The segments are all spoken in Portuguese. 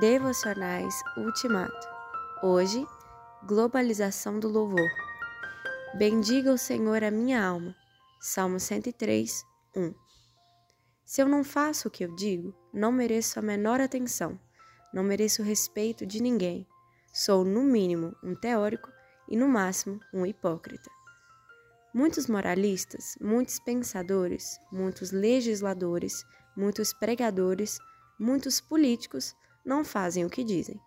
Devocionais Ultimato. Hoje, globalização do louvor. Bendiga o Senhor a minha alma. Salmo 103, 1. Se eu não faço o que eu digo, não mereço a menor atenção, não mereço o respeito de ninguém. Sou, no mínimo, um teórico e, no máximo, um hipócrita. Muitos moralistas, muitos pensadores, muitos legisladores, muitos pregadores, muitos políticos não fazem o que dizem.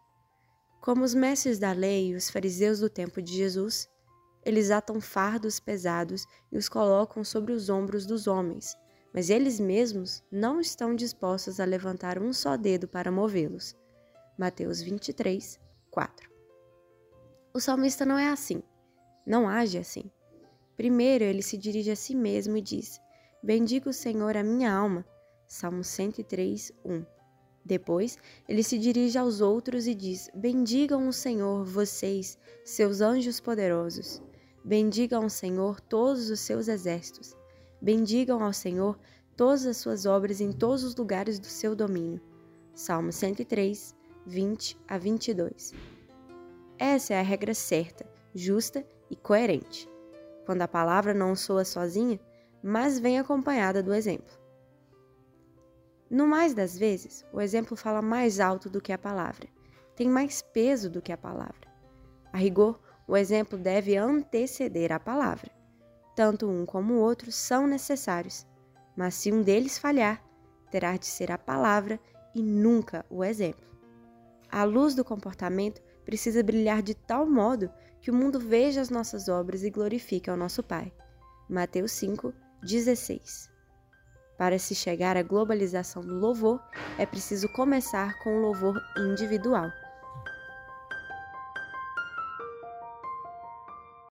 Como os mestres da lei e os fariseus do tempo de Jesus, eles atam fardos pesados e os colocam sobre os ombros dos homens, mas eles mesmos não estão dispostos a levantar um só dedo para movê-los. Mateus 23, 4. O salmista não é assim, não age assim. Primeiro, ele se dirige a si mesmo e diz: Bendiga o Senhor a minha alma. Salmo 103, 1. Depois, ele se dirige aos outros e diz: Bendigam o Senhor, vocês, seus anjos poderosos. Bendigam o Senhor todos os seus exércitos. Bendigam ao Senhor todas as suas obras em todos os lugares do seu domínio. Salmo 103, 20 a 22. Essa é a regra certa, justa e coerente. Quando a palavra não soa sozinha, mas vem acompanhada do exemplo. No mais das vezes, o exemplo fala mais alto do que a palavra, tem mais peso do que a palavra. A rigor, o exemplo deve anteceder a palavra. Tanto um como o outro são necessários, mas se um deles falhar, terá de ser a palavra e nunca o exemplo. A luz do comportamento precisa brilhar de tal modo que o mundo veja as nossas obras e glorifique ao nosso Pai. Mateus 5, 16. Para se chegar à globalização do louvor, é preciso começar com o louvor individual.